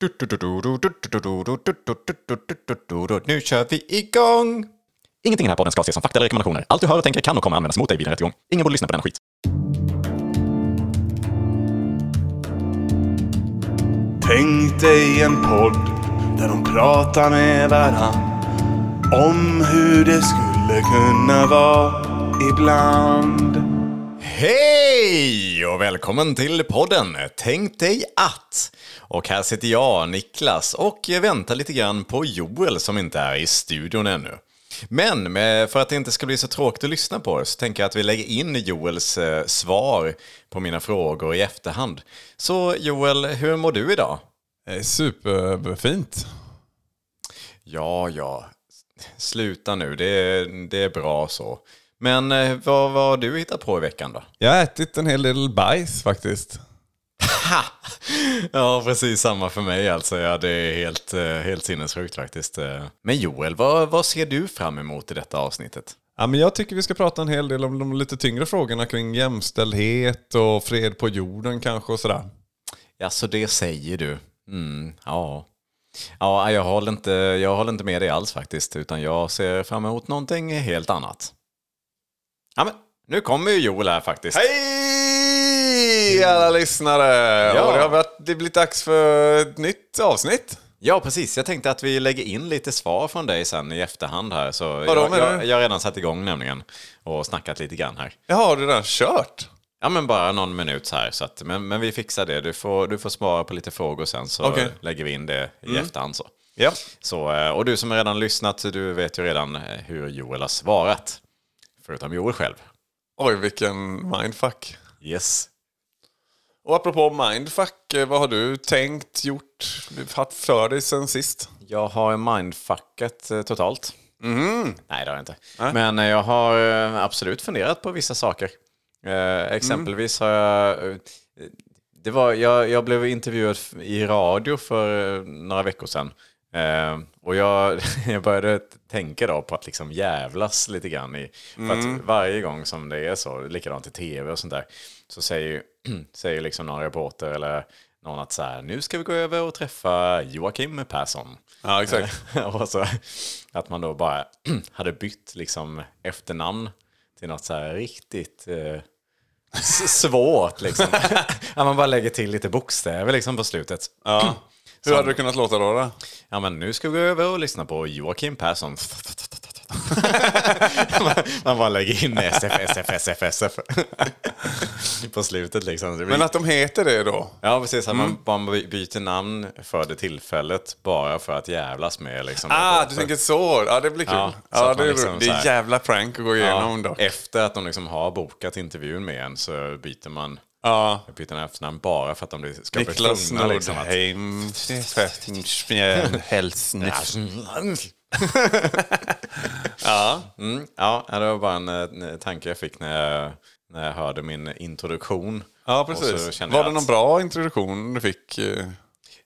Nu kör vi igång! Ingenting i den här podden ska ses som fakta eller rekommendationer. Allt du hör och tänker kan och kommer användas mot dig vid en rättegång. Ingen borde lyssna på denna skit. Tänk dig en podd där de pratar med varann om hur det skulle kunna vara ibland. Hej och välkommen till podden Tänk dig att. Och här sitter jag, Niklas, och väntar lite grann på Joel som inte är i studion ännu. Men för att det inte ska bli så tråkigt att lyssna på så tänker jag att vi lägger in Joels eh, svar på mina frågor i efterhand. Så Joel, hur mår du idag? Superfint. Ja, ja. Sluta nu, det är, det är bra så. Men eh, vad vad har du hittat på i veckan då? Jag har ätit en hel del bajs faktiskt. Ja, precis samma för mig alltså. Ja, det är helt, eh, helt sinnessjukt faktiskt. eh. Men Joel, vad, vad ser du fram emot i detta avsnittet? Ja, men jag tycker vi ska prata en hel del om de lite tyngre frågorna kring jämställdhet och fred på jorden kanske och sådär. Ja, så det säger du. Mm, ja. Ja, jag håller, inte, jag håller inte med dig alls faktiskt, utan jag ser fram emot någonting helt annat. Ja, men nu kommer ju Joel här faktiskt. Hej alla lyssnare! Ja. Och det har varit, det blivit dags för ett nytt avsnitt. Ja, precis. Jag tänkte att vi lägger in lite svar från dig sen i efterhand här. Så Vadå, jag, jag, jag har redan satt igång nämligen och snackat lite grann här. Jaha, har du redan kört? Ja, men bara någon minut här. Så att, men, men vi fixar det. Du får, du får svara på lite frågor sen så Okej. lägger vi in det i efterhand. Så. Ja. Så, eh, och du som har redan lyssnat, du vet ju redan eh, hur Joel har svarat. Förutom Joel själv. Oj, vilken mindfuck. Yes. Och apropå mindfuck, eh, vad har du tänkt, gjort, haft för dig sen sist? Jag har mindfuckat eh, totalt. Nej, det har jag inte. Men eh, jag har absolut funderat på vissa saker. Eh, exempelvis har jag... Det var, jag, jag blev intervjuad i radio för några veckor sedan. Eh, och jag, jag började tänka då på att liksom jävlas lite grann. I, för att varje gång som det är så, likadant i tv och sånt där, så säger, ju- säger liksom någon reporter eller någon att så här, nu ska vi gå över och träffa Joakim Persson. Ja, exakt. och så att man då bara hade bytt liksom efternamn till något så här riktigt eh, svårt liksom. ja, man bara lägger till lite bokstäver liksom på slutet. Ja. Hur hade det kunnat låta då? då? Ja, men nu ska vi gå över och lyssna på Joakim Persson. Man, man bara lägger in SF, SF, SF, SF på slutet liksom. Men att de heter det då? Ja, precis. Att man bara byter namn för det tillfället bara för att jävlas med. Liksom, Ah, du tänker så. Ja, det blir kul. Ja, Ja, det, man är, liksom det är jävla prank att gå igenom ja, då. Efter att de liksom har bokat intervjun med en så byter man Ja. byter en efternamn bara för att de ska bli Niklas tvungna. Liksom, att, Nordheim, Hälsne. Ja. mm, ja, det var bara en eh, tanke jag fick när jag, när jag hörde min introduktion. Ja, precis. Var det någon att- bra introduktion du fick? eh?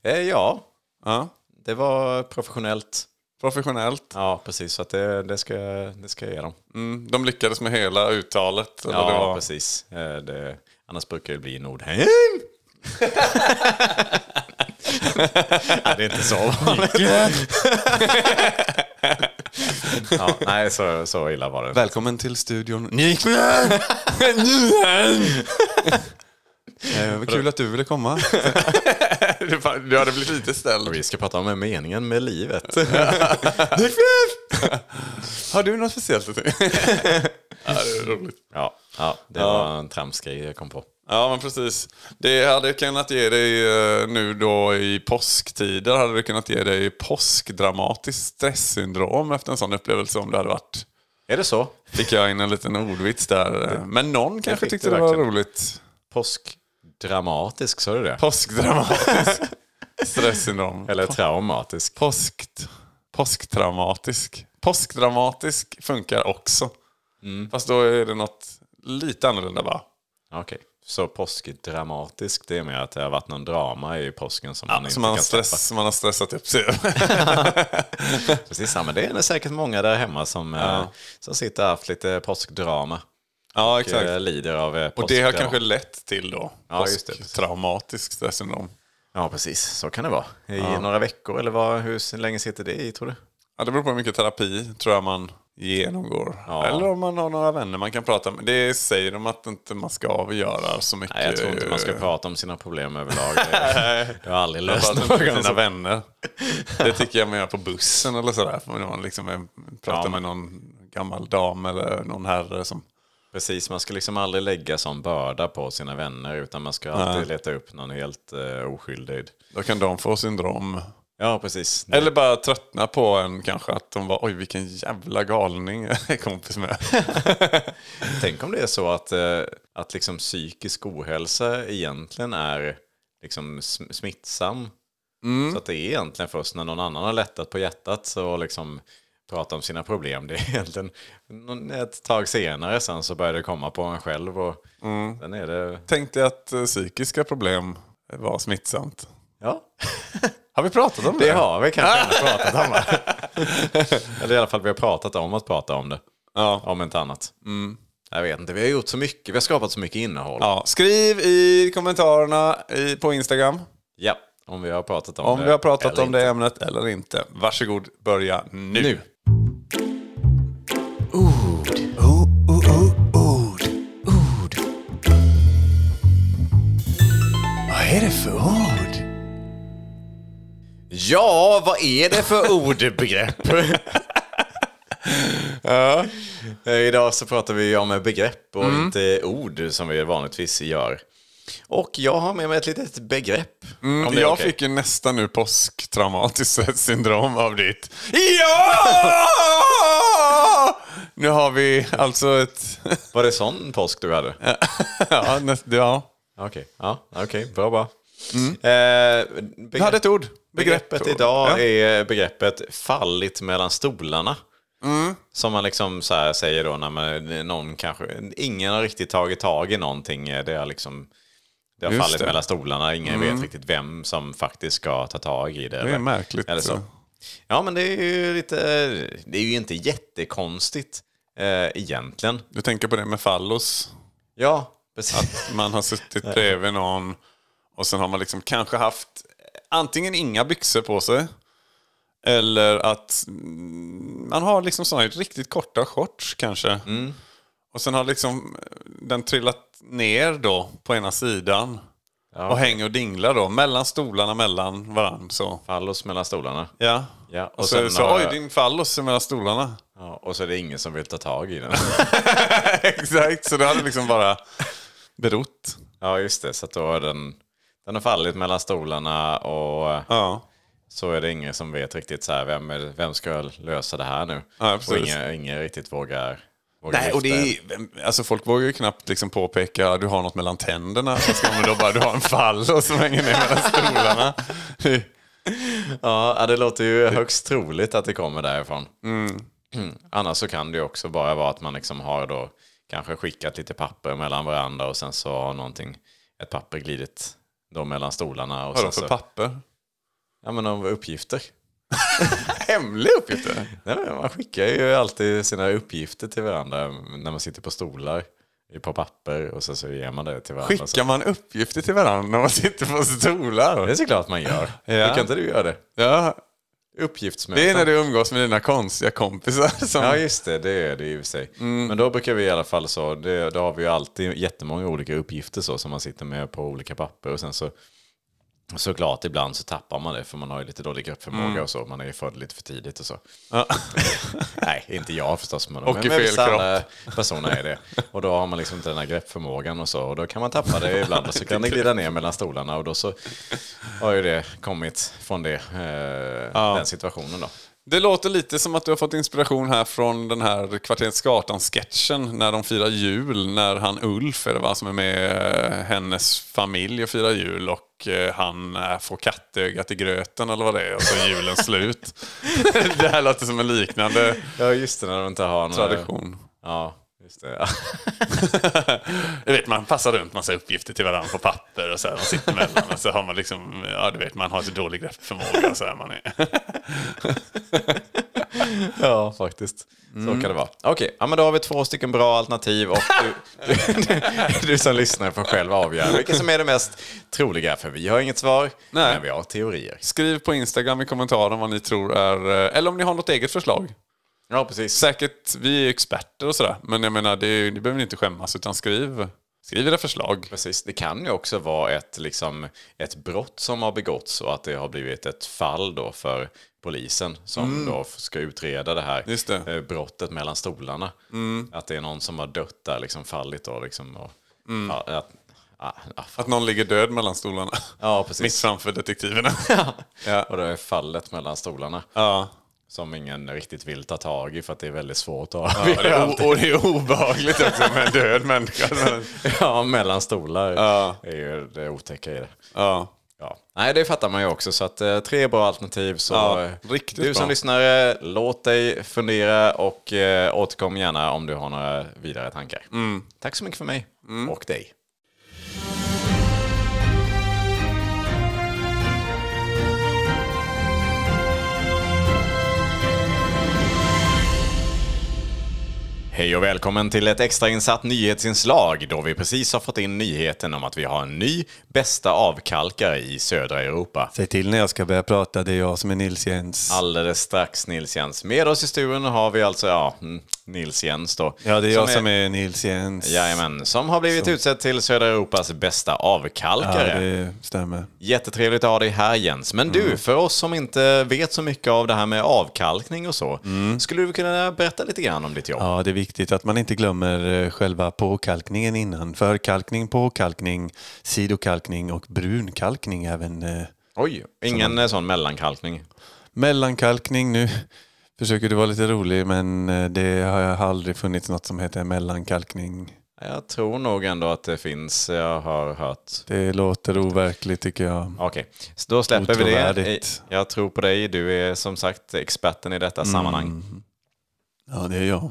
Eh, ja, Ja. det var professionellt. Professionellt. Ja, precis. Så att det, det, ska, det ska jag ge dem. Mm. De lyckades med hela uttalet. Eller Ja, det var... precis. Eh, Det, annars brukar det bli Nordheim. ja, det är inte så vanligt. ja, nej, så, så illa var det. Välkommen till studion. Niklas! Eh, kul att du ville komma. du, hade blivit lite ställd. Vi ska prata om meningen med livet. Har du något speciellt ja, det är roligt. ja, ja, det var en tramsgrej jag kom på. Ja, men precis. Det hade kunnat ge dig eh, nu då i påsktider, hade det kunnat ge dig påskdramatiskt stresssyndrom efter en sån upplevelse om det hade varit. Är det så? Fick jag in en liten ordvits där. Men någon kanske tyckte du det var roligt. Påskdramatisk, sa du det? Påskdramatisk stresssyndrom. Eller traumatisk? Påsk, påsktraumatisk. Påskdramatisk funkar också. Fast då är det något lite annorlunda va? Okej. Så påskdramatisk, det är med att det har varit någon drama i påsken som man inte Som man, kan släppa. stress, man har stressat upp sig. Precis, ja, men det är säkert många där hemma som, eh, som sitter och haft lite påskdrama. ja, Och exakt. eh, lider av eh, Och det har påskdrama. kanske lett till då Ja, påsktraumatisk stresssyndrom. Ja, precis. Så kan det vara. I några veckor eller vad, hur länge sitter det i tror du? Ja, det beror på hur mycket terapi tror jag man genomgår. Ja. Eller om man har några vänner man kan prata med. Det säger de att inte man ska göra så mycket. Nej, jag tror inte man ska prata om sina problem överlag. Det, jag har aldrig löst någon. sina vänner. Det tycker jag man gör på bussen eller sådär. Om man liksom pratar Ja, med någon gammal dam eller någon herre som... Precis, man ska liksom aldrig lägga sån börda på sina vänner utan man ska alltid leta upp någon helt uh, oskyldig. Då kan de få syndrom. Ja, precis. Eller bara tröttna på en kanske. Att de var oj vilken jävla galning jag är kompis med. Tänk om det är så att, eh, att liksom psykisk ohälsa egentligen är liksom sm- smittsam. Så att det är egentligen först när någon annan har lättat på hjärtat så liksom prata om sina problem. Det är egentligen ett tag senare sen så börjar det komma på en själv och sen är det... Tänkte att eh, psykiska problem var smittsamt. Ja, Har vi pratat om det? det har vi kanske ändå pratat om. Eller i alla fall vi har pratat om att prata om det. Ja. Om inte annat. Jag vet inte, vi har gjort så mycket, vi har skapat så mycket innehåll. ja. Skriv i kommentarerna i, på Instagram Ja, om vi har pratat om om det. vi har pratat om det ämnet eller inte. Varsågod, börja nu. Nu. Ja, vad är det för ordbegrepp? ja. Idag så pratar vi om begrepp och inte ord som vi vanligtvis gör. Och jag har med mig ett litet begrepp. är Jag okej. fick ju nästan nu påsktraumatiskt stresssyndrom av ditt Ja! Nu har vi alltså ett... Var det sån påsk du hade? ja, näst, ja. Okej, ja, okej, bra, bra. Mm. Eh, Du hade ett ord. begreppet Begrepp. idag Ja. är begreppet fallit mellan stolarna. Mm. Som man liksom så här säger då när man, någon kanske, ingen har riktigt tagit tag i någonting. Det har liksom det har Just fallit det. Mm. mellan stolarna. Ingen vet riktigt vem som faktiskt ska ta tag i det. Det är märkligt. Eller så. Ja, men det är ju lite, det är ju inte jättekonstigt eh, egentligen. Du tänker på det med fallos. Ja, precis. Man har suttit bredvid någon och sen har man liksom kanske haft antingen inga byxor på sig eller att mm, man har liksom sådana riktigt korta shorts kanske. Och sen har liksom den trillat ner då på ena sidan. Och hänger och dinglar då mellan stolarna mellan varandra. Så. Fallos mellan stolarna. Ja. Ja, och, och så, så har oj din fallos är mellan stolarna. Ja, och så är det ingen som vill ta tag i den. Exakt, så det hade liksom bara berott. Ja, just det. Så att då har den, den har fallit mellan stolarna och Ja. så är det ingen som vet riktigt så här, vem, är, vem ska lösa det här nu? Ja, och ingen, ingen riktigt vågar, Nej, och det är, alltså folk vågar ju knappt liksom påpeka du har något mellan tänderna. Så ska man då bara, du har en fallos som hänger ner mellan stolarna. Ja, ja, det låter ju högst troligt att det kommer därifrån. Mm. Annars så kan det ju också bara vara att man liksom har då kanske skickat lite papper mellan varandra och sen så har någonting, ett papper glidit då mellan stolarna. Och Vadå sen för så, papper? Ja, men av uppgifter. Hemliga uppgifter? Nej, man skickar ju alltid sina uppgifter till varandra när man sitter på stolar på papper och sen så ger man det till varandra. Skickar man uppgifter till varandra när man sitter på stolar? Det är såklart man gör. Ja. Hur kan inte du göra det? Ja, Uppgiftsmöten. det är när du umgås med dina konstiga kompisar. Som... Ja just det, det är det i och för sig. Men då brukar vi i alla fall så, det, då har vi ju alltid jättemånga olika uppgifter så som man sitter med på olika papper och sen så Såklart ibland så tappar man det för man har ju lite dålig greppförmåga och så. Man är ju född lite för tidigt och så. Ja. Nej, inte jag förstås. Men, Och men i fel vissa kropp. personer är det. Och då har man liksom inte den här greppförmågan och så. Och då kan man tappa det ibland och så kan det glida ner mellan stolarna. Och då så har ju det kommit från det, eh, den situationen då. Det låter lite som att du har fått inspiration här från den här Kvarteret Skatan-sketchen när de firar jul. När han Ulf, är det va, som är med eh, hennes familj och firar jul och eh, han eh, får kattögat i gröten eller vad det är och så är julen slut. det här låter som en liknande Ja, just det, när de inte har någon... tradition. Ja, just det. Du vet, man passar runt massa uppgifter till varandra på papper och så här, man sitter mellan och så har man liksom, ja du vet, man har så dålig greppförmåga och så här man är. Ja, faktiskt. Så kan det vara. Okej, ja, men då har vi två stycken bra alternativ och du, du, du som lyssnar får själv avgöra vilket som är det mest troliga. För vi har inget svar, Nej. men vi har teorier. Skriv på Instagram i kommentaren vad ni tror är... eh, Eller om ni har något eget förslag. Ja, precis. Säkert, vi är experter och sådär. Men jag menar, det, ni behöver inte skämmas utan skriv, skriv era förslag. Precis. Det kan ju också vara ett, liksom, ett brott som har begåtts och att det har blivit ett fall då för polisen som då ska utreda det här det. eh, brottet mellan stolarna. Att det är någon som har dött där, liksom fallit då. Liksom, och, ja, att, ja, ja, Att någon ligger död mellan stolarna. ja, precis. Mitt framför detektiverna. Ja. Och det är fallet mellan stolarna. ja. Som ingen riktigt vill ta tag i för att det är väldigt svårt att Ja, avgöra. det är, allting. o- och det är obehagligt också med en död människa. Ja, mellan stolar Ja. är ju det otäcka i det. Ja. Ja. Nej, det fattar man ju också. Så att, eh, tre bra alternativ. Så Ja, eh, riktigt du som bra. lyssnare, låt dig fundera och eh, återkom gärna om du har några vidare tankar. Mm. Tack så mycket för mig och dig. Hej och välkommen till ett extrainsatt nyhetsinslag då vi precis har fått in nyheten om att vi har en ny bästa avkalkare i södra Europa. Säg till när jag ska börja prata, det är jag som är Nils Jens. Alldeles strax Nils Jens. Med oss i studion har vi alltså, ja, mm, Nils Jens då. Ja, det är jag som är Nils Jens. Jajamän, som har blivit utsedd till södra Europas bästa Ja, avkalkare. det stämmer. Jättetrevligt att ha dig här Jens. Men Mm. du, för oss som inte vet så mycket av det här med avkalkning och så, skulle du kunna berätta lite grann om ditt jobb? Mm. Ja, det är viktigt att man inte glömmer eh, själva påkalkningen innan. Förkalkning, påkalkning, sidokalkning och brunkalkning även. eh, Oj, ingen eh, sån mellankalkning. Mellankalkning, nu försöker du vara lite rolig men det har jag aldrig funnits något som heter mellankalkning. Jag tror nog ändå att det finns, jag har hört. Det låter overkligt tycker jag. Okej, så då släpper vi det. Jag tror på dig, du är som sagt experten i detta Mm. sammanhang. Ja, det är jag.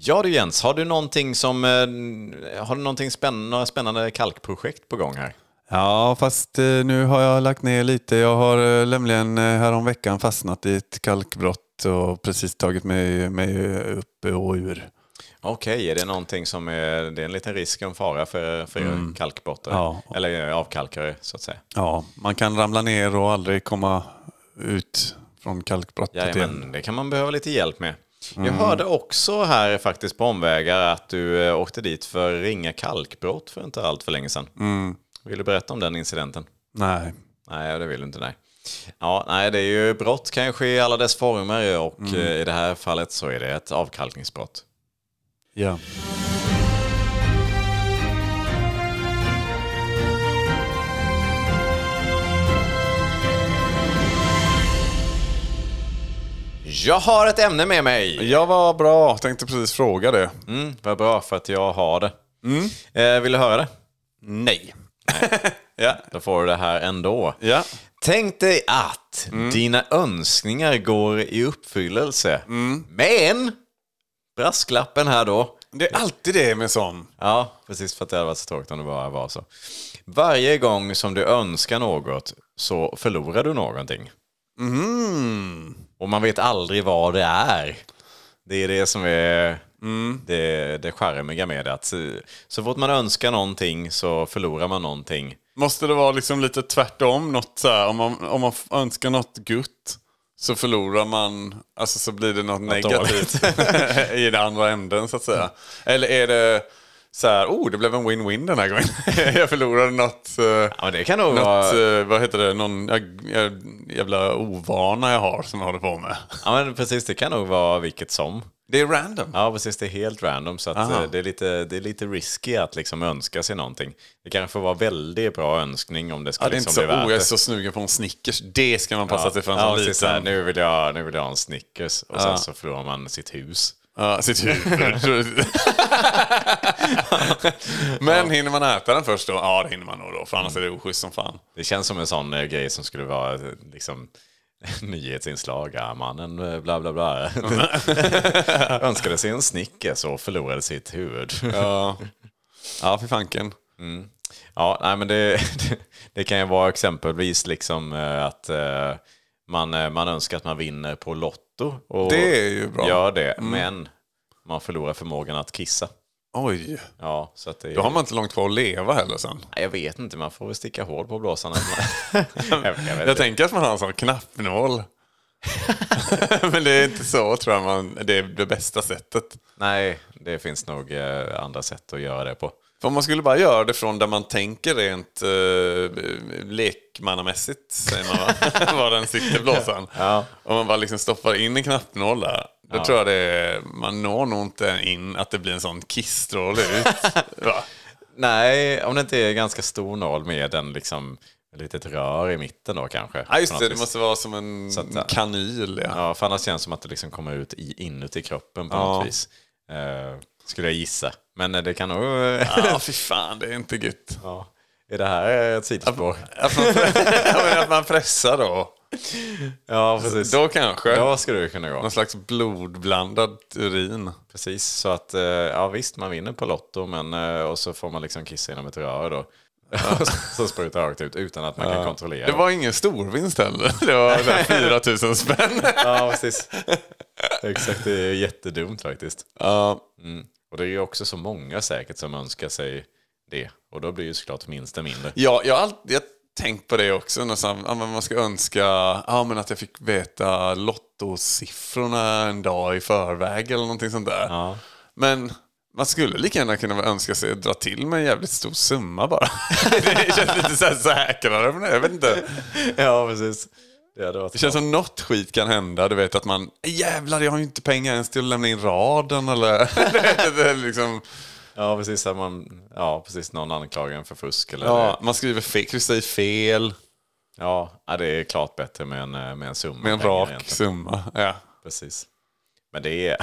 Ja du Jens, har du någonting som, eh, har du någonting spännande, några spännande kalkprojekt på gång här? Ja, fast eh, nu har jag lagt ner lite. Jag har eh, nämligen häromveckan fastnat i ett kalkbrott och precis tagit mig, mig upp och ur. Okej, är det någonting som är, det är en liten risk och en fara för, för er kalkbrottare? Ja. Eller avkalkare så att säga. Ja, man kan ramla ner och aldrig komma ut från kalkbrottet igen. Jajamän, det kan man behöva lite hjälp med. Jag hörde också här faktiskt på omvägar att du eh, åkte dit för ringa kalkbrott för inte allt för länge sedan. Vill du berätta om den incidenten? Nej. Nej, det vill du inte. Nej. Ja, nej, det är ju brott kan ju ske i alla dess former och eh, i det här fallet så är det ett avkalkningsbrott. Ja. Jag har ett ämne med mig! Jag var bra, tänkte precis fråga det. Mm, vad bra för att jag har det. Eh, vill du höra det? Nej. ja. Då får du det här ändå. Ja. Tänk dig att dina önskningar går i uppfyllelse. Men, brasklappen här då. Det är alltid det med sån. Ja, precis för att det hade varit så tråkigt om det bara var så. Varje gång som du önskar något så förlorar du någonting. Och man vet aldrig vad det är. Det är det som är det, det charmiga med det. Att så, så fort man önskar någonting så förlorar man någonting. Måste det vara liksom lite tvärtom? Något så här, om, man, om man önskar något gutt så förlorar man, alltså så blir det något, negativt i den andra änden så att säga. Eller är det så här, oh det blev en win-win den här gången. jag förlorade något, eh, Ja, men det kan nog något vara... eh, vad heter det, någon jävla ovana jag har som jag håller på med. Ja, men precis. Det kan nog vara vilket som. Det är random. Ja, precis. Det är helt random. Så eh, det, är lite, det är lite risky att liksom önska sig någonting. Det kanske får vara väldigt bra önskning om det ska Ja, det är liksom inte så, bli värt oh jag är så sugen på en Snickers. Det ska man passa sig för en ja, sån precis, så här, liten. nu, vill jag, nu vill jag ha en Snickers och sen Ja. så förlorar man sitt hus. Ja, sitt huvud. Men hinner man äta den först då? Ja, det hinner man nog då. För annars är det oschysst som fan. Det känns som en sån eh, grej som skulle vara eh, liksom nyhetsinslag. Ja, mannen eh, bla bla bla. Önskade sig en Snickers och förlorade sitt huvud. Ja, ja för fanken. Ja, nej, men det, det, det kan ju vara exempelvis liksom eh, att eh, man, man önskar att man vinner på Lotto. Och Det är ju bra. Mm. Gör det, men man förlorar förmågan att kissa. Oj, Ja, så att det, då har man inte långt kvar att leva heller sen. Nej, Jag vet inte, man får väl sticka hål på blåsarna. jag, jag tänker att man har en sån knappnål. Men det är inte så tror jag man, det är det bästa sättet. Nej, det finns nog eh, andra sätt att göra det på. För om man skulle bara göra det från där man tänker rent eh, lekmannamässigt, säger man va? Var den sitter blåsan. Ja. Om man bara liksom stoppar in en knappnål där. Då tror jag det är, man når nog inte in att det blir en sån kissstråle ut. Nej, om det inte är ganska stor nål med en liksom ett litet rör i mitten då kanske. Ja just det, det måste vara som en att, ja. kanyl. Ja. Ja, för annars känns det som att det liksom kommer ut i, inuti kroppen på Ja. något vis. Eh, skulle jag gissa. Men eh, det kan nog... eh, Ja, fy fan, det är inte gött. ja. Är det här ett sidospår? Att man, ja, att man pressar då. Ja, precis. Då kanske. Då skulle det kunna gå. Någon slags blodblandad urin. Precis, så att eh, ja visst, man vinner på Lotto men, eh, och så får man liksom kissa genom ett rör då. så sprutar rakt ut utan att man kan kontrollera. Det var ingen storvinst heller. Det var så här 4 000 spänn. Ja, precis. Exakt, det är jättedumt faktiskt. Ja, Mm. Och det är ju också så många säkert som önskar sig det. Och då blir ju såklart vinsten mindre. Ja, jag har alltid jag tänkt på det också. Men man ska önska ja, men att jag fick veta lottosiffrorna en dag i förväg eller någonting sånt där. Ja. Men man skulle lika gärna kunna önska sig att dra till med en jävligt stor summa bara. det känns lite så här säkrare. Men jag vet inte. ja, precis. Det Det känns som något skit kan hända. Du vet att man, jävlar jag har ju inte pengar ens till att lämna in raden eller... Det liksom, Ja, precis. Att man, ja, precis. Någon anklagar en för fusk. Eller ja, man skriver fel, kryssar i fel ja, det är klart bättre med en, eh, med en summa. med en rak egentligen. summa. Ja. Precis. Men det är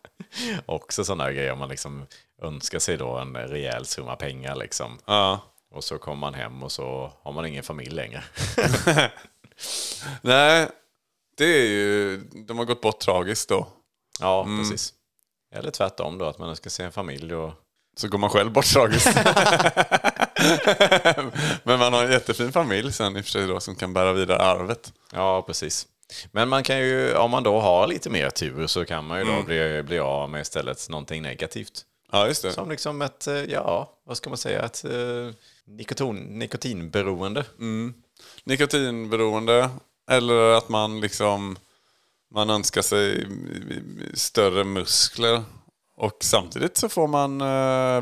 också sådana grejer man liksom önskar sig då en rejäl summa pengar liksom. Ja. Och så kommer man hem och så har man ingen familj längre. Nej, det är ju, de har gått bort tragiskt då. Ja, precis. Eller tvärtom då, att man ska se en familj och... Så går man själv bort tragiskt. Men man har en jättefin familj sen i och för sig då som kan bära vidare arvet. Ja, precis. Men man kan ju, om man då har lite mer tur så kan man ju då bli, bli av med istället någonting negativt. Ja, just det. Som liksom ett, eh, ja, vad ska man säga, ett eh, nikotin, nikotinberoende. Nikotinberoende. Eller att man liksom man önskar sig större muskler. Och samtidigt så får man eh,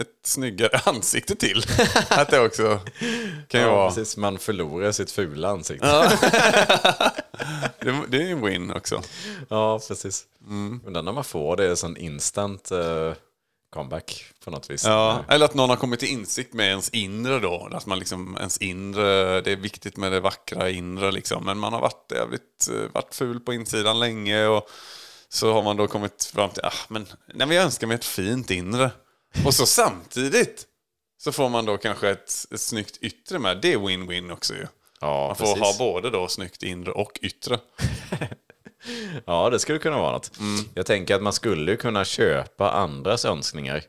ett snyggare ansikte till. Att det också kan ju Ja, vara... precis. Man förlorar sitt fula ansikte. Det, det är en win också. Ja, precis. Undrar när man får det, sån instant eh, comeback på något vis. Ja, eller att någon har kommit till insikt med ens inre då. Att man liksom, ens inre, det är viktigt med det vackra inre liksom. Men man har varit jävligt, eh, varit ful på insidan länge och så har man då kommit fram till, ah, men nej, men jag önskar mig ett fint inre. Och så samtidigt så får man då kanske ett, ett snyggt yttre med. Det är win-win också ju. Ja, Man får precis. ha både då snyggt inre och yttre. Ja, det skulle kunna vara något. Jag tänker att man skulle kunna köpa andras önskningar.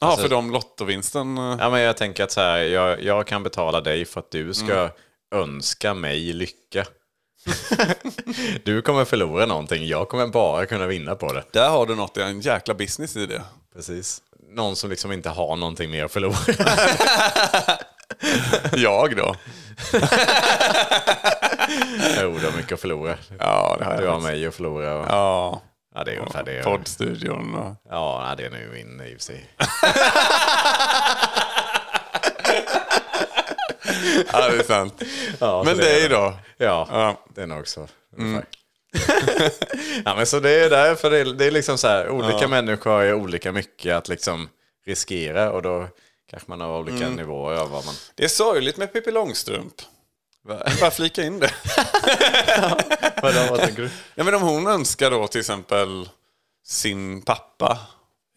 Ja, för de lottovinsten. eh, Ja, men jag tänker att så här, jag, jag kan betala dig för att du ska önska mig lycka. du kommer förlora någonting, jag kommer bara kunna vinna på det. Där har du något, det är en jäkla business i det. Precis. Någon som liksom inte har någonting mer att förlora. Jag då? jo, du har mycket att förlora. Ja, det har Du har mig att förlora. Och... Ja, Ja, det är ungefär det. poddstudion och... Ja, det är nu min i och för sig. Ja, det är sant. Ja, Men dig då? Ja, Ja. det är nog också. ungefär. ja, men så det är därför det är, det är liksom så här, olika människor har ju olika mycket att liksom riskera och då kanske man har olika nivåer av vad man... Det är sorgligt med Pippi Långstrump. Bara flika in det. Vadå, vad tänker du? Ja, men om hon önskar då till exempel sin pappa,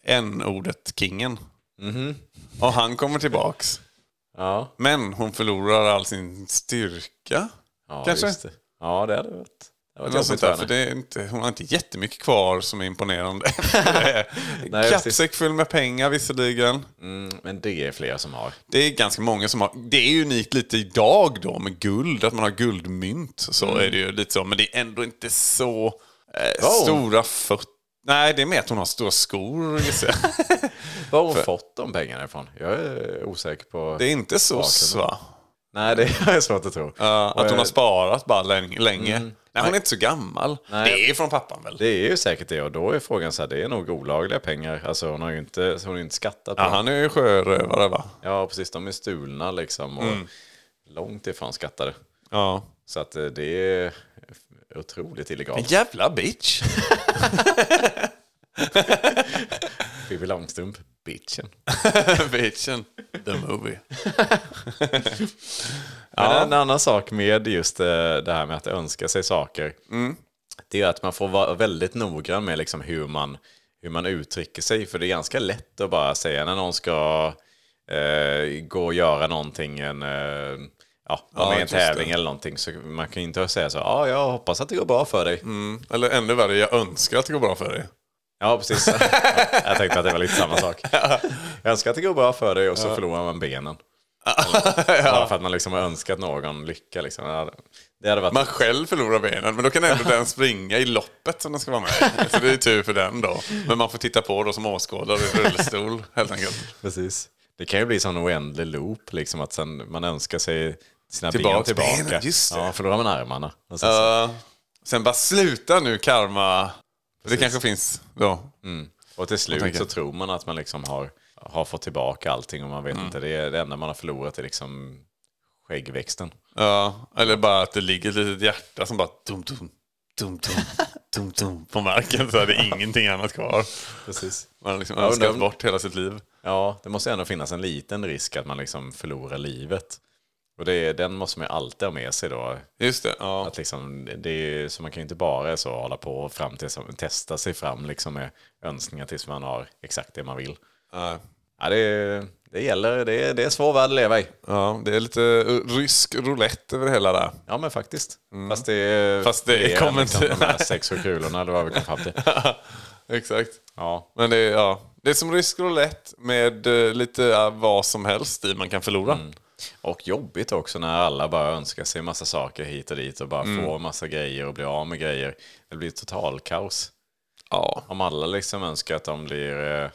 n-ordet kingen. Och han kommer tillbaks. Ja, Men hon förlorar all sin styrka. ja Kanske? just det. Ja, det hade varit, det var sånt där, för för det är inte, hon har inte jättemycket kvar som är imponerande. Nej, Kappsäck full med pengar visserligen. Mm, men det är fler som har. Det är ganska många som har. Det är unikt lite idag då med guld, att man har guldmynt. Så Mm. är det ju lite så. Men det är ändå inte så eh, Wow. stora fötter. Nej, det är mer att hon har stora skor. Var har hon fått de pengarna ifrån? Jag är osäker på... Det är inte så Bakgrunden. va? Nej, det är svårt att tro. Och, att hon har eh, sparat bara länge. länge. Nej, hon är inte så gammal. Nej. Det är från pappan väl? Det är ju säkert det och då är frågan så här, det är nog olagliga pengar. Alltså hon har ju inte, hon har inte skattat på Ja, han är ju sjörövare va? Ja, precis. De är stulna liksom och långt ifrån skattade. Ja. Så att eh, det är otroligt En illegalt. jävla bitch. Pippi Långstrump, bitchen. Bitchen. The movie. Men en annan sak med just eh, det här med att önska sig saker. Det är att man får vara väldigt noggrann med liksom hur, man, hur man uttrycker sig. För det är ganska lätt att bara säga när någon ska eh, gå och göra någonting, en, eh, ja, vara Ja, med i en just det. tävling eller någonting. Så man kan inte säga så, ja, ah, jag hoppas att det går bra för dig. Mm. Eller ännu värre, jag önskar att det går bra för dig. Ja, precis. jag tänkte att det var lite samma sak. Jag önskar att det går bra för dig och så förlorar man benen. Bara för att man liksom har önskat någon lycka. Liksom. Det hade- varit... Man själv förlorar benen, men då kan ändå den springa i loppet som den ska vara med i. Så det är tur för den då. Men man får titta på då som åskådare i rullstol, helt enkelt. Precis. Det kan ju bli en oändlig loop, liksom att sen man önskar sig sina ben Tillbaks tillbaka. benen, just det. Ja, förlorar man armarna. Sen, Uh, sen bara sluta nu, karma. Det kanske finns då. och till slut så tror man att man liksom har, har fått tillbaka allting och man vet inte. Det, är det enda man har förlorat är liksom skäggväxten. Ja, eller bara att det ligger ett litet hjärta som bara dum, dum, dum, dum, dum, dum på marken så är det ingenting annat kvar. Precis. Man har liksom önskat bort hela sitt liv. Ja, det måste ändå finnas en liten risk att man liksom förlorar livet. Och det, den måste man ju alltid ha med sig då. Just det, ja. Att liksom, det är, så man kan ju inte bara så hålla på fram till, testa sig fram liksom med önskningar tills man har exakt det man vill. Ja. Ja, det, det gäller, det det är svår värld att leva i. Ja, det är lite uh, rysk roulette över det hela där. Ja, men faktiskt. Fast det Mm. Fast det fler kommer liksom inte- de här sex sju kulorna eller vad vi kom fram till. Exakt. Ja, Men det ja, det är som rysk roulette med eh, lite vad som helst i man kan förlora. Och jobbigt också när alla bara önskar sig massa saker hit och dit och bara Mm. får massa grejer och blir av med grejer. Det blir total kaos. Ja, Om alla liksom önskar att de blir eh,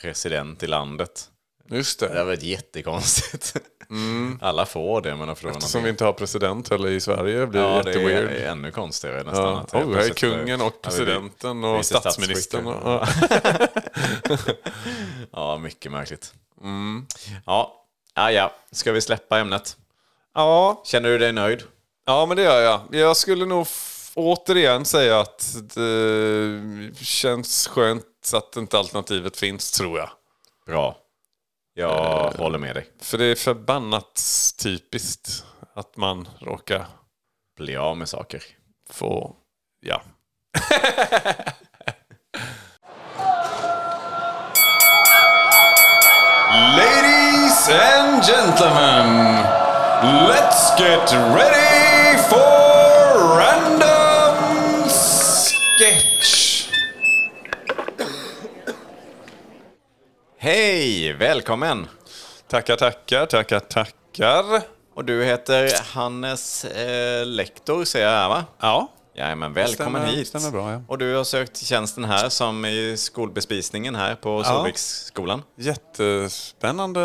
president i landet. just Det det. har varit jättekonstigt. Alla får det men de förlorar Som vi någonting. inte har president heller i Sverige blir Ja, det jätteweird. är ännu konstigare nästan. Ja. Oh, här är kungen och Ja, vi presidenten och statsministern. Och, ja. Ja, mycket märkligt. Mm. Ja. Ja, ja, ska vi släppa ämnet? ja, Känner du dig nöjd? ja, men det gör jag. Jag skulle nog återigen säga att det känns skönt att inte alternativet finns, tror jag. Bra. Jag Eh. håller med dig. För det är förbannat typiskt att man råkar Bli av med saker. få, ja. Ladies and gentlemen, let's get ready for random sketch. Hej, välkommen! Tackar, tackar, tackar, tackar. Och du heter Hannes eh, Lektor, ser jag här va? Ja, Jajamän, välkommen Stämmer- hit. stämmer bra, ja. Och du har sökt tjänsten här som i skolbespisningen här på Solviksskolan. jättespännande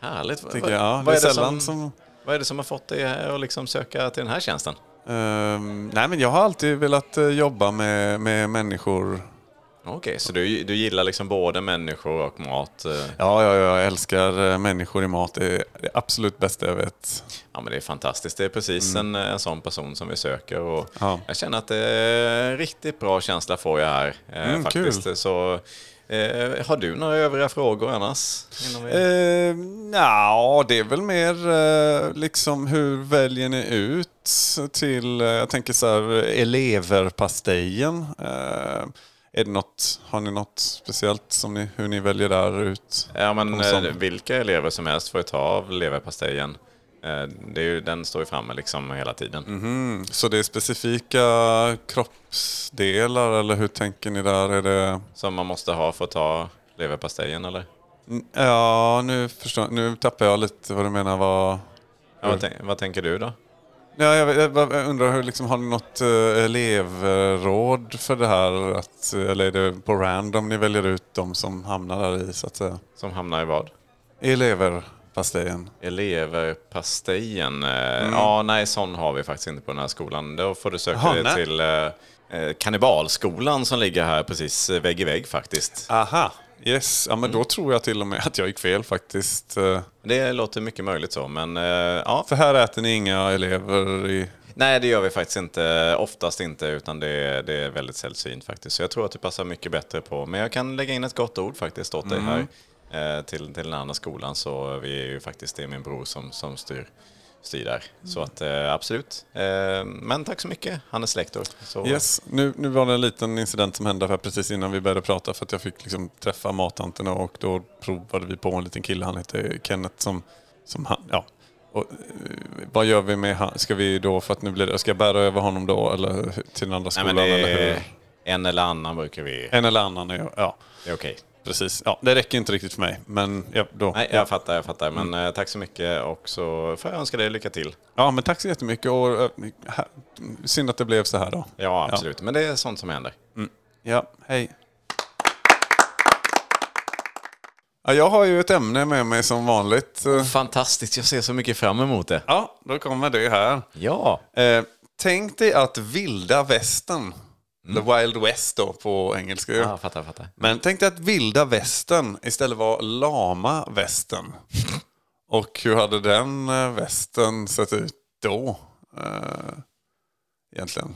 Härligt. tycker jag. Ja, vad, är är det som, som... vad är det som har fått dig här att liksom söka till den här tjänsten? Ehm, nej, men jag har alltid velat eh, jobba med, med människor. Okej, så du, du gillar liksom både människor och mat? eh. Ja, ja, jag älskar eh, människor i mat. Det är det absolut bästa jag vet. Ja, men det är fantastiskt. Det är precis en, en sån person som vi söker. Och Mm. Ja. Jag känner att det är riktigt bra känsla får jag här. eh, Mm, faktiskt. kul. Så, eh, har du några övriga frågor annars? Eh, ja, det är väl mer eh, liksom hur väljer ni ut till, eh, jag tänker så här, eleverpastejen. Eh, är det något, har ni något speciellt som ni, hur ni väljer där ut? Ja, men eh, vilka elever som helst får ju ta av leverpastejen. Eh, det är ju, den står ju framme liksom hela tiden. Mhm. Så det är specifika kroppsdelar eller hur tänker ni där? Är det... Som man måste ha för att ta leverpastejen eller? Ja, nu, förstår, nu tappar jag lite vad du menar. Vad... Ja, vad, tänk, vad tänker du då? Ja, jag, undrar, hur, liksom, har ni något uh, elevråd för det här? Att, eller är det på random ni väljer ut de som hamnar där i, så att säga? Som hamnar i vad? Eleverpastejen. Eleverpastejen? Mm. Ja, nej, sån har vi faktiskt inte på den här skolan. Då får du söka dig nej. till eh, Kannibalskolan som ligger här precis eh, vägg i vägg faktiskt. Aha, yes. Ja, men då tror jag till och med att jag gick fel faktiskt. Eh, Det låter mycket möjligt så, men eh, ja. För här äter ni inga elever i... Nej, det gör vi faktiskt inte. Oftast inte, utan det är, det är väldigt sällsynt faktiskt. Så jag tror att det passar mycket bättre på. Men jag kan lägga in ett gott ord faktiskt åt dig här. Eh, till, till den andra skolan. Så vi är ju faktiskt, det är min bror som, som styr, styr där. Så att eh, absolut. Eh, men tack så mycket, Hannes lektor. Så, Yes, nu, nu var det en liten incident som hände här precis innan vi började prata för att jag fick liksom träffa mattanterna och då provade vi på en liten kille, han heter Kenneth som, som han, ja. Och, eh, vad gör vi med han? Ska vi då, för att nu blir det, ska jag bära över honom då eller till den andra Nej, skolan? men det eller hur? en eller annan brukar vi... En eller annan, ja. Det är okej. Precis. Ja, det räcker inte riktigt för mig, men ja, då. Nej, jag fattar, jag fattar. Men eh, tack så mycket och så får jag önska dig lycka till. Ja, men tack så jättemycket och eh, här, synd att det blev så här då. Ja, absolut. Men det är sånt som händer. Ja, hej. Ja, jag har ju ett ämne med mig som vanligt. Fantastiskt, jag ser så mycket fram emot det. Ja, då kommer det här. Ja. Eh, tänk dig att vilda västern, the wild west då på engelska. Ja, fattar, fattar. Men tänk dig att vilda västern istället var lama västern. Och hur hade den eh, västern sett ut då? Eh, egentligen.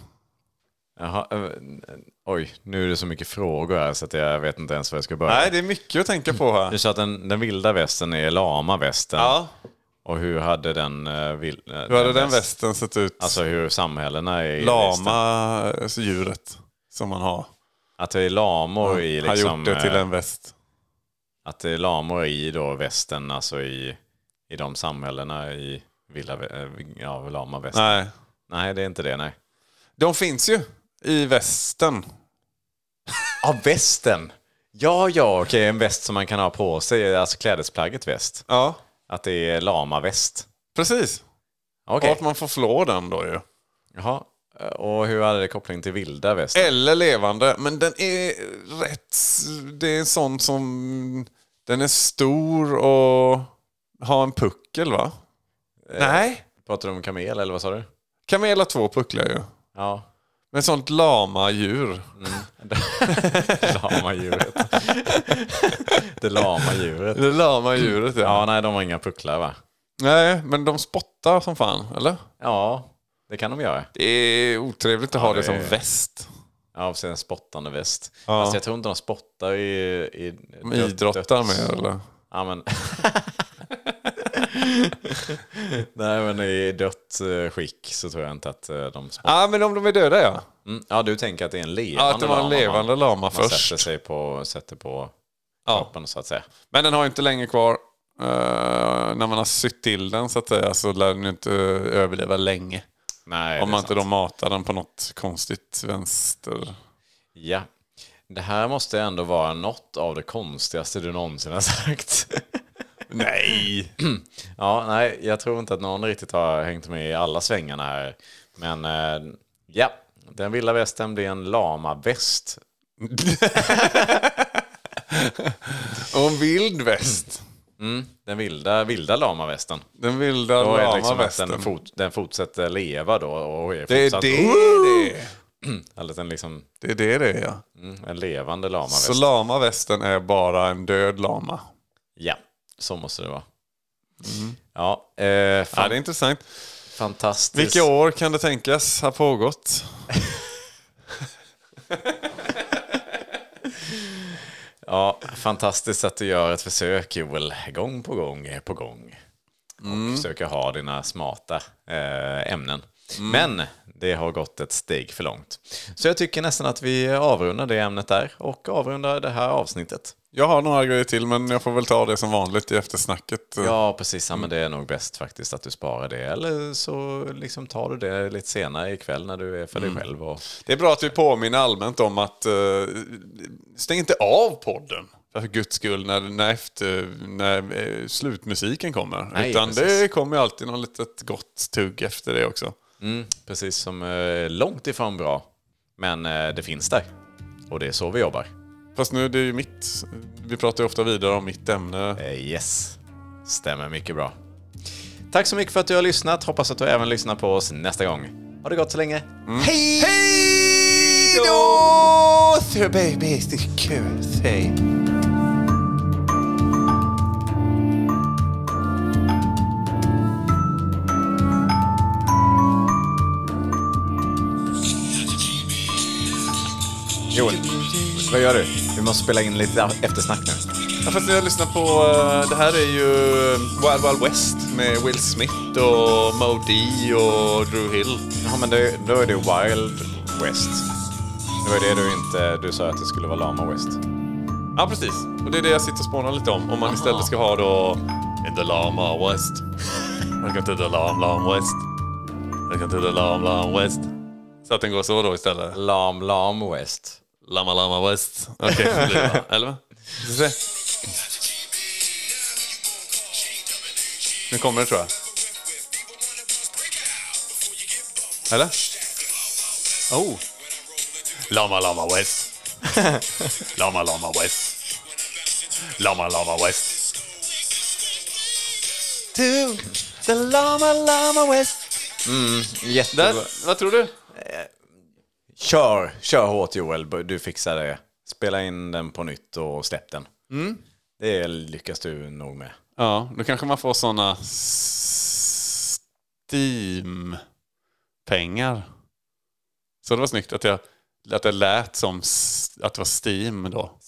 Jaha, eh, oj, nu är det så mycket frågor här så att jag vet inte ens var jag ska börja. Nej, det är mycket att tänka på här. Du sa att den, den vilda västen är lama västen. Ja, Och hur hade den... Vil, uh, hur hade den västern sett ut? Alltså hur samhällena är i västen. lama alltså djuret som man har. Att det är lamor i har liksom... gjort det till eh, en väst. Att det är lamor i då västen, alltså i, i de samhällena i vilda, vä- eh, ja, lama västen. Nej, Nej, det är inte det, nej. de finns ju i västen. Ja, västen! Ja, ja, okej, en väst som man kan ha på sig, alltså klädesplagget väst. Ja, Att det är lama-väst. precis. Okej. Och att man får flå den då ju. Jaha. Och hur hade det koppling till vilda västen? Eller levande, men den är rätt... Det är en sån som... Den är stor och har en puckel va? Nej. Pratar du om kamel eller vad sa du? Kamel har två pucklar ju. Ja. Men sånt lama-djur. Lama-djuret. det lama-djuret. Det lama-djuret ja. Ja, nej, de har inga pucklar va? Nej, men de spottar som fan, eller? Ja, det kan de göra. Det är otrevligt att ha det det som är- väst. Ja, sen en spottande väst. Ja. Fast jag tror inte de spottar i... i De idrottar med eller? Ja, men... Nej, men i dött eh, skick så tror jag inte att eh, de spottar. Ja, men om de är döda ja. Mm. Ja, du tänker att det är en levande Ja, att det var en lama levande man, lama man först. sätter sig på, sätter på Ja. kroppen så att säga. Men den har inte länge kvar. Eh, när man har sytt till den så att säga så lär den inte överleva länge. Nej, Om man inte då matar den på något konstigt vänster. Ja. Det här måste ändå vara något av det konstigaste du någonsin har sagt. Nej! ja, nej, jag tror inte att någon riktigt har hängt med i alla svängarna här. Men eh, ja, den vilda västen blir en lama-väst. Och en vild väst. Mm, den vilda, vilda lamavästen. Den vilda Då är det liksom att lamavästen. den, fort, den fortsätter leva då. Och är Det är fortsatt, det det är. Eller den liksom, Det är det det är ja. mm, en levande lamaväst. Så lamavästen är bara en död lama. Ja, så måste det vara. Mm. Ja, eh, Ja, det är intressant. fantastiskt. Vilka år kan det tänkas ha pågått? Ja, fantastiskt att du gör ett försök Joel, gång på gång på gång. Och försöker ha dina smarta eh, ämnen. Men det har gått ett steg för långt. Så jag tycker nästan att vi avrundar det ämnet där och avrundar det här avsnittet. Jag har några grejer till men jag får väl ta det som vanligt i eftersnacket. Ja, precis. Ja, men det är nog bäst faktiskt att du sparar det. Eller så liksom tar du det lite senare ikväll när du är för dig själv. Och... Det är bra att vi påminner allmänt om att uh, stäng inte av podden. För guds skull när, när, efter, när uh, slutmusiken kommer. Nej, Utan precis. det kommer ju alltid något litet gott tugg efter det också. Mm, precis som eh, långt ifrån bra. Men eh, det finns där. Och det är så vi jobbar. Fast nu det är ju mitt. Vi pratar ju ofta vidare om mitt ämne. Eh, yes, stämmer mycket bra. Tack så mycket för att du har lyssnat. Hoppas att du även lyssnar på oss nästa gång. Ha det gott så länge. Hej då! Så baby, det är kul. Säg. Joel, vad gör du? Vi måste spela in lite eftersnack nu. Ja, fast jag lyssnar på, eh, det här är ju Wild Wild West med Will Smith och Mo D och Drew Hill. Ja, men det, då är det Wild West. Det var det du inte... Du sa att det skulle vara Lama West. Ja, precis. Och det är det jag sitter och spånar lite om. Om man istället ska ha då In the Lama West. Welcome to the Lam Lam West. Welcome to the Lam Lam West. Så att den går så då istället. Lam Lam West. Lama Lama West. Okej, okay? Eller. Nu kommer det tror jag. Eller? Oh. Lama Lama West. Lama Lama West. Lama Lama West. To the Lama Lama West. Jättebra. Där, vad tror du? Kör, kör hårt Joel. Du fixar det. Spela in den på nytt och släpp den. Det lyckas du nog med. Ja, då kanske man får sådana Steam-pengar. Så det var snyggt att, jag, att det lät som att det var Steam då.